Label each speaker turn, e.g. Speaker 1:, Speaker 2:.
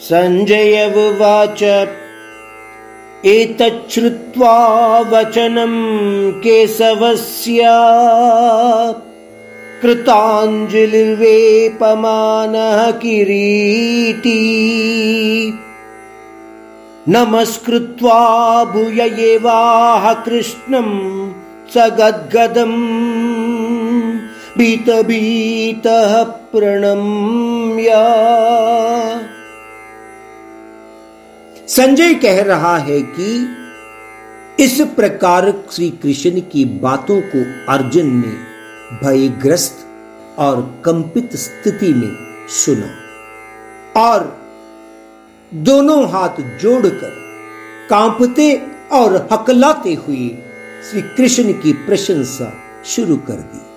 Speaker 1: सञ्जय उवाच एतच्छ्रुत्वा वचनं केशवस्य। कृताञ्जलिर्वेपमानः किरीटी। नमस्कृत्वा भूय एवाह कृष्णं स गद्गदम् भीतभीतः प्रणम्या। संजय कह रहा है कि इस प्रकार श्री कृष्ण की बातों को अर्जुन ने भयग्रस्त और कंपित स्थिति में सुना और दोनों हाथ जोड़कर कांपते और हकलाते हुए श्री कृष्ण की प्रशंसा शुरू कर दी।